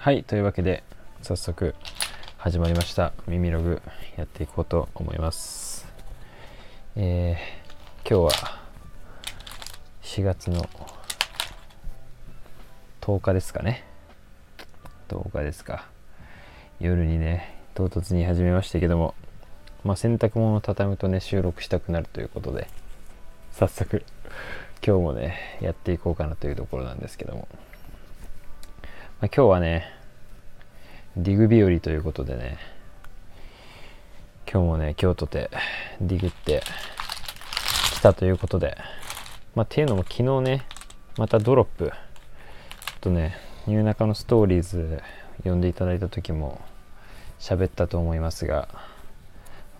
はいというわけで早速始まりました。耳ログやっていこうと思います。えー、今日は4月の10日ですかね。10日ですか。夜にね唐突に始めましたけどもまあ洗濯物を畳むとね収録したくなるということで早速今日もねやっていこうかなというところなんですけども、ま、今日はねディグ日和ということでね。今日もね京都でディグってきたということで。まあっていうのも昨日ねまたドロップ。とねニューナカのストーリーズ読んでいただいた時も喋ったと思いますが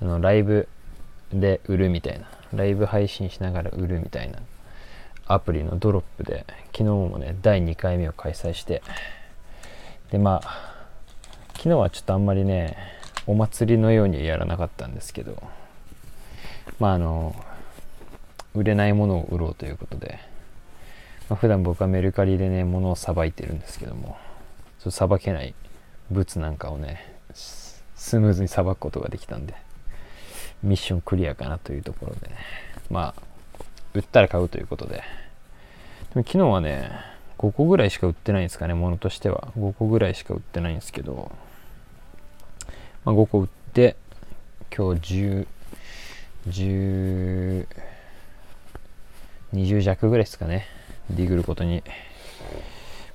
あのライブで売るみたいな。ライブ配信しながら売るみたいなアプリのドロップで昨日もね第2回目を開催して。でまあ昨日はちょっとあんまりねお祭りのようにやらなかったんですけどまああの売れないものを売ろうということで、まあ、普段僕はメルカリでね物をさばいてるんですけどもさばけない物なんかをねスムーズにさばくことができたんでミッションクリアかなというところでねまあ売ったら買うということで。でも昨日はね5個ぐらいしか売ってないんですかねものとしては。5個ぐらいしか売ってないんですけど、まあ、5個売って今日10 10 20弱ぐらいですかね。ディグることに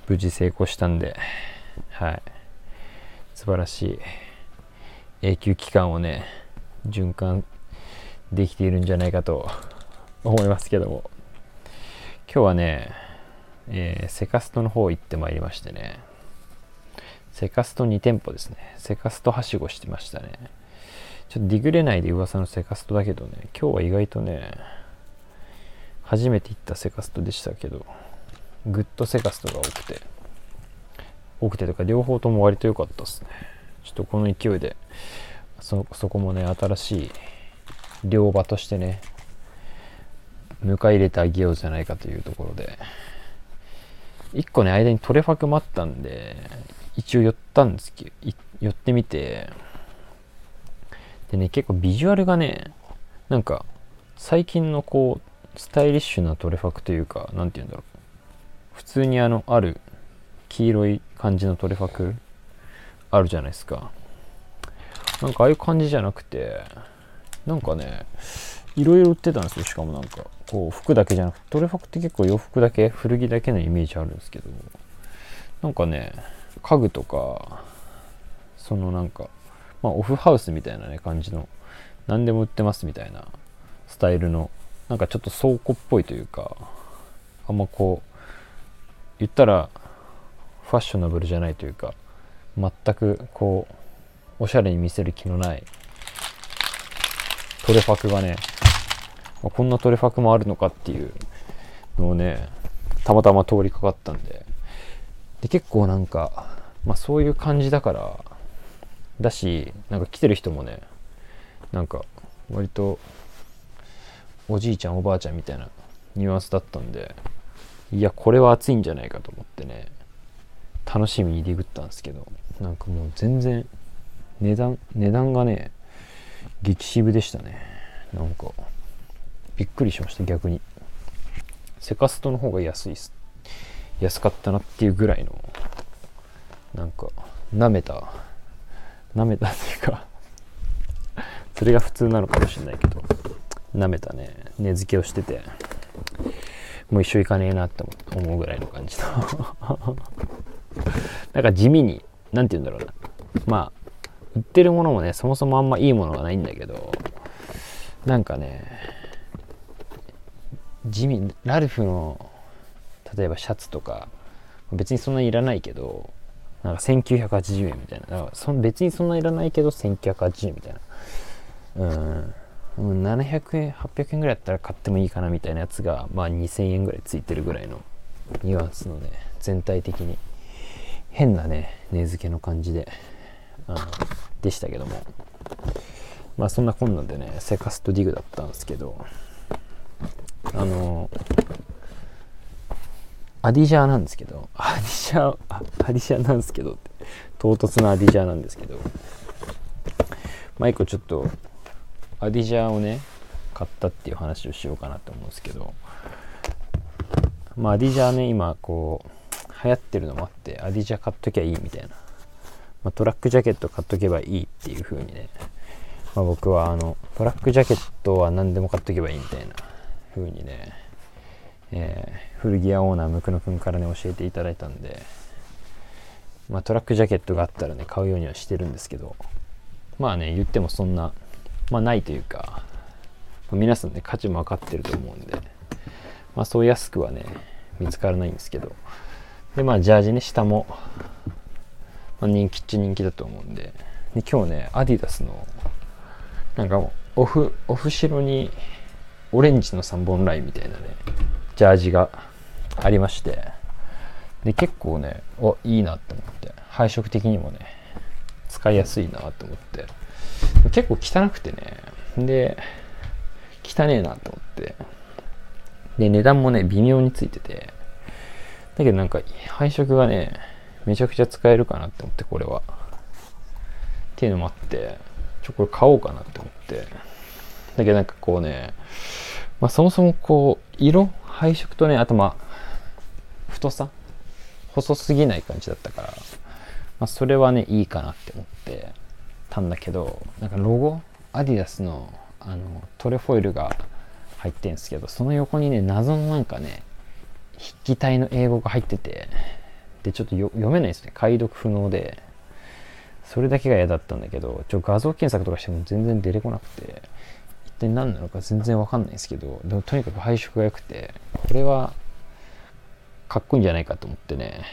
無事成功したんではい。素晴らしい。永久期間をね循環できているんじゃないかと思いますけども。今日はね、えー、セカストの方行ってまいりましてね。セカスト2店舗ですね。セカストはしごしてましたね。ちょっとディグれないで噂のセカストだけどね。今日は意外とね初めて行ったセカストでしたけどグッドセカストが多くて。多くてとか両方とも割と良かったですね。ちょっとこの勢いでそそこもね新しい両場としてね迎え入れてあげようじゃないかというところで。1個ね間にトレファクもあったんで一応寄ったんですけど寄ってみて。でね結構ビジュアルがねなんか最近のこうスタイリッシュなトレファクというか何て言うんだろう。普通にあのある黄色い感じのトレファクあるじゃないですか。なんかああいう感じじゃなくてなんかねいろいろ売ってたんですよしかもなんか。こう服だけじゃなくてトレファクって結構洋服だけ古着だけのイメージあるんですけどなんかね家具とかそのなんかまあオフハウスみたいなね感じの何でも売ってますみたいなスタイルのなんかちょっと倉庫っぽいというかあんまこう言ったらファッショナブルじゃないというか全くこうおしゃれに見せる気のないトレファクがねこんなトレファクもあるのかっていうのをねたまたま通りかかったんで。で結構なんか、まあ、そういう感じだからだしなんか来てる人もねなんか割とおじいちゃんおばあちゃんみたいなニュアンスだったんでいやこれは熱いんじゃないかと思ってね楽しみにディグったんですけどなんかもう全然値段値段がね激渋でしたね。なんかびっくりしました逆に。セカストの方が安いっす。安かったなっていうぐらいのなんか舐めた舐めたっていうかそれが普通なのかもしれないけど舐めたね。値付けをしててもう一生行かねえなって思うぐらいの感じの。なんか地味に何て言うんだろうな。まあ売ってるものもねそもそもあんまいいものがないんだけどなんかね地味ラルフの例えばシャツとか別にそんなにいらないけどなんか1980円みたいな。だからそ別にそんないらないけど1980円みたいな。うん。700円800円ぐらいだったら買ってもいいかなみたいなやつがまあ2000円ぐらいついてるぐらいのニュアンスのね全体的に変なね値付けの感じであのでしたけども。まあそんなこんなんでねセカストディグだったんですけど。あのアディジャーなんですけどアディジャーアディジャーなんですけど唐突なアディジャーなんですけどマイコちょっとアディジャーをね買ったっていう話をしようかなと思うんですけどまあアディジャーね今こう流行ってるのもあってアディジャー買っときゃいいみたいな、まあ、トラックジャケット買っとけばいいっていう風にね、まあ、僕はあのトラックジャケットは何でも買っとけばいいみたいな。風にね、えー、古着屋オーナームクノ君からね教えていただいたんで、まあ、トラックジャケットがあったらね買うようにはしてるんですけどまあね言ってもそんなまあないというか、皆さんね価値も分かってると思うんでまあそう安くはね見つからないんですけどでまあジャージね下も、まあ、人気っちゃ人気だと思うんでで今日ねアディダスのなんかオフオフ白にオレンジの3本ラインみたいなねジャージがありまして。で結構ねおいいなって思って。配色的にもね使いやすいなと思って。結構汚くてね。で汚ねえなと思って。で値段もね微妙についてて。だけどなんか配色がねめちゃくちゃ使えるかなって思ってこれは。っていうのもあってちょこれ買おうかなって思って。だけどなんかこうねまあそもそもこう色配色とねあとまあ太さ細すぎない感じだったから、まあ、それはねいいかなって思ってたんだけどなんかロゴアディダスのあのトレフォイルが入ってんですけどその横にね謎のなんかね筆記体の英語が入っててでちょっと読めないですね。解読不能でそれだけが嫌だったんだけどちょ画像検索とかしても全然出てこなくて体何なのか全然わかんないですけどでもとにかく配色が良くてこれはかっこいいんじゃないかと思ってね。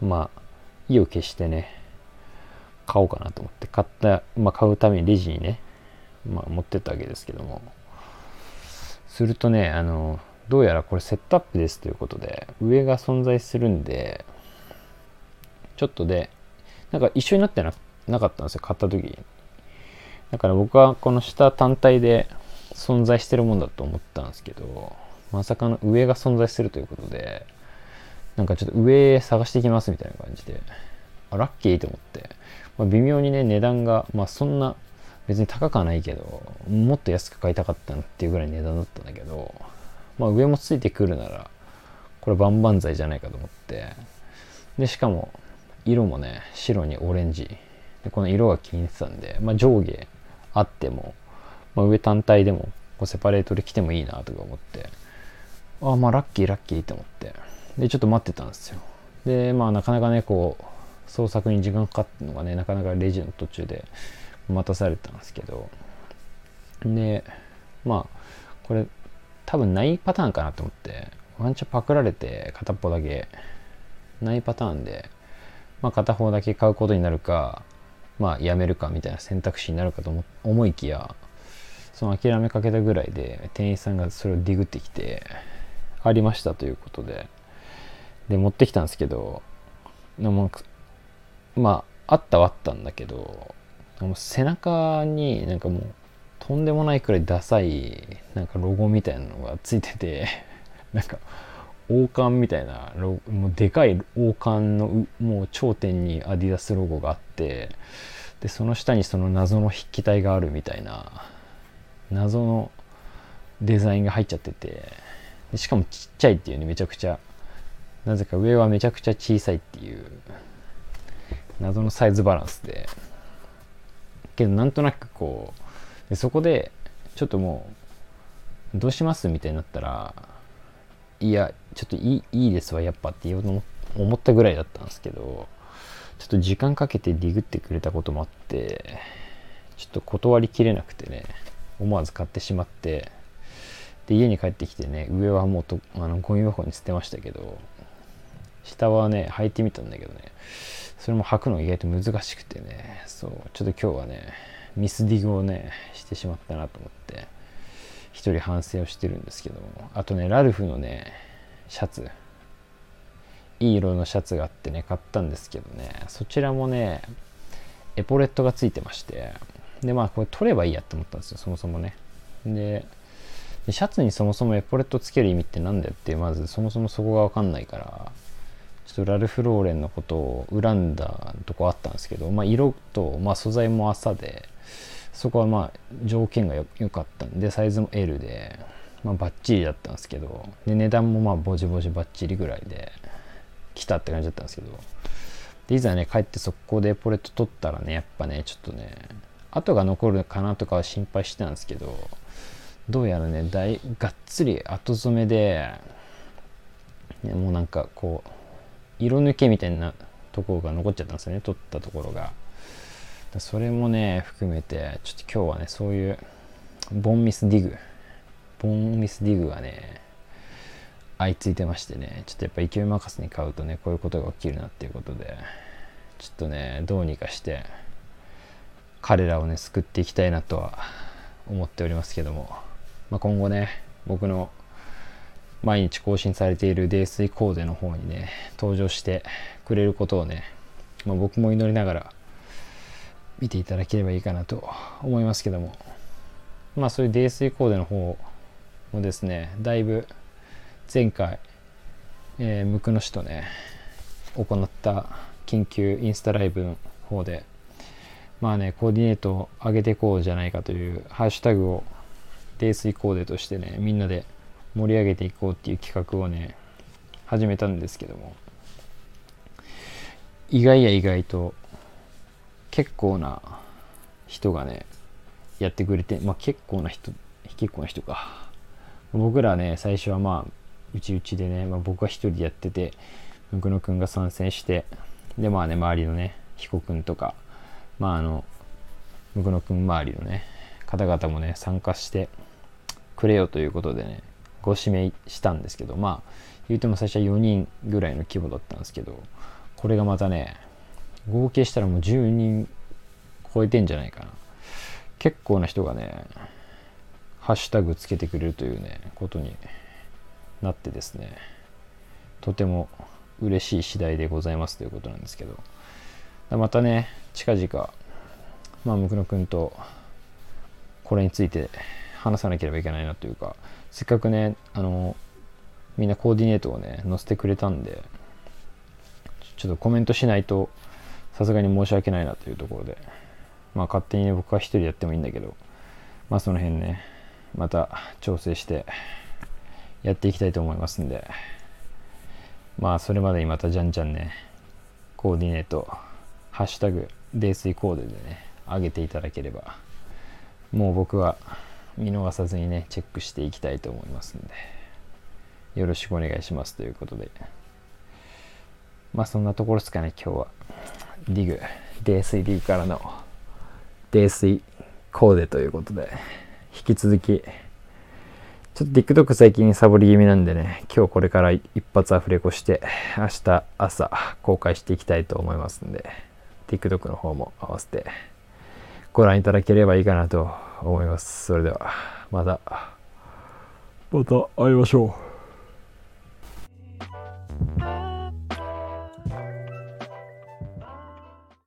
まあ意を決してね買おうかなと思って買った、まあ、買うためにレジにね、まあ、持ってったわけですけども。するとねあのどうやらこれセットアップですということで上が存在するんでちょっとでなんか一緒になってなかったんですよ。買った時。にだから僕はこの下単体で存在してるもんだと思ったんですけどまさかの上が存在するということでなんかちょっと上探していきますみたいな感じであラッキーと思って、まあ、微妙にね値段がまあそんな別に高くはないけどもっと安く買いたかったなっていうぐらい値段だったんだけどまあ、上もついてくるならこれ万々歳じゃないかと思って。でしかも色もね白にオレンジ。でこの色が気に入ってたんで、まあ、上下あっても、まあ、上単体でもこうセパレートで着てもいいなとか思って。ああまあラッキーラッキーって思って。でちょっと待ってたんですよ。でまあなかなかねこう創作に時間かかってるのがねなかなかレジの途中で待たされたんですけど。でまあこれ多分ないパターンかなと思って。ワンチャンパクられて片っぽだけ。ないパターンで、まあ、片方だけ買うことになるかまあやめるかみたいな選択肢になるかと思いきやその諦めかけたぐらいで店員さんがそれをディグってきてありましたということで。で持ってきたんですけどでもまああったはあったんだけど背中になんかもうとんでもないくらいダサいなんかロゴみたいなのがついてて なんか王冠みたいなロもうでかい王冠のもう頂点にアディダスロゴがあってでその下にその謎の筆記体があるみたいな謎のデザインが入っちゃっててでしかもちっちゃいっていうねめちゃくちゃなぜか上はめちゃくちゃ小さいっていう謎のサイズバランスで。けどなんとなくこうでそこでちょっともうどうしますみたいになったらいやちょっといいいいですわやっぱって言おうと思ったぐらいだったんですけどちょっと時間かけてディグってくれたこともあってちょっと断りきれなくてね思わず買ってしまってで家に帰ってきてね上はもうとあのゴミ箱に捨てましたけど下はね履いてみたんだけどねそれも履くの意外と難しくてねそうちょっと今日はねミスディグをねしてしまったなと思って一人反省をしてるんですけどあとねラルフのねシャツ。いい色のシャツがあってね買ったんですけどね。そちらもねエポレットがついてまして。でまあこれ取ればいいやって思ったんですよそもそもね。でシャツにそもそもエポレットつける意味って何だよってまずそもそもそこが分かんないからちょっとラルフ・ローレンのことを恨んだとこあったんですけど、まあ、色と、まあ、素材も朝でそこはまあ条件が良かったんでサイズも L で、まあ、バッチリだったんですけどで値段もまあボジボジバッチリぐらいで来たって感じだったんですけど。でいざね帰って速攻でポレット取ったらねやっぱねちょっとね跡が残るかなとかは心配してたんですけどどうやらね大がっつり後染めで、ね、もうなんかこう色抜けみたいなところが残っちゃったんですよね取ったところが。それもね含めてちょっと今日はねそういうボンミスディグボンミスディグがね相次いでましてねちょっとやっぱ勢い任せに買うとねこういうことが起きるなっていうことでちょっとねどうにかして彼らをね救っていきたいなとは思っておりますけども、まあ、今後ね僕の毎日更新されている泥酔コーデの方にね登場してくれることをね、まあ、僕も祈りながら見ていただければいいかなと思いますけどもまあそういう泥酔コーデの方をもですねだいぶ前回、えー、ムクノ氏とね行った緊急インスタライブの方でまあねコーディネートを上げていこうじゃないかというハッシュタグを泥酔コーデとしてねみんなで盛り上げていこうっていう企画をね始めたんですけども意外や意外と結構な人がねやってくれてまあ結構な人結構な人か。僕らね最初はまあうちうちでね、まあ、僕は一人でやっててむくのくんが参戦してでまあね周りのね彦くんとかまああのむくのくん周りのね方々もね参加してくれよということでねご指名したんですけどまあ言うても最初は4人ぐらいの規模だったんですけどこれがまたね合計したらもう10人超えてんじゃないかな。結構な人がねハッシュタグつけてくれるというねことになってですね。とても嬉しい次第でございますということなんですけど。またね近々まあむくのくんとこれについて話さなければいけないなというかせっかくねあのみんなコーディネートをね載せてくれたんでちょっとコメントしないとさすがに申し訳ないなというところで、まあ勝手にね、僕は一人やってもいいんだけど、まあその辺ね、また調整してやっていきたいと思いますんで、まあそれまでにまたじゃんじゃんね、コーディネート、ハッシュタグ、泥酔コーデでね、上げていただければ、もう僕は見逃さずにね、チェックしていきたいと思いますんで、よろしくお願いしますということで、まあそんなところですかね、今日は。ディグ、泥酔ディグからの泥酔コーデということで、引き続き、ちょっと TikTok 最近サボり気味なんでね、今日これから一発アフレコして、明日朝公開していきたいと思いますんで、TikTok の方も合わせてご覧いただければいいかなと思います。それでは、また、また会いましょう。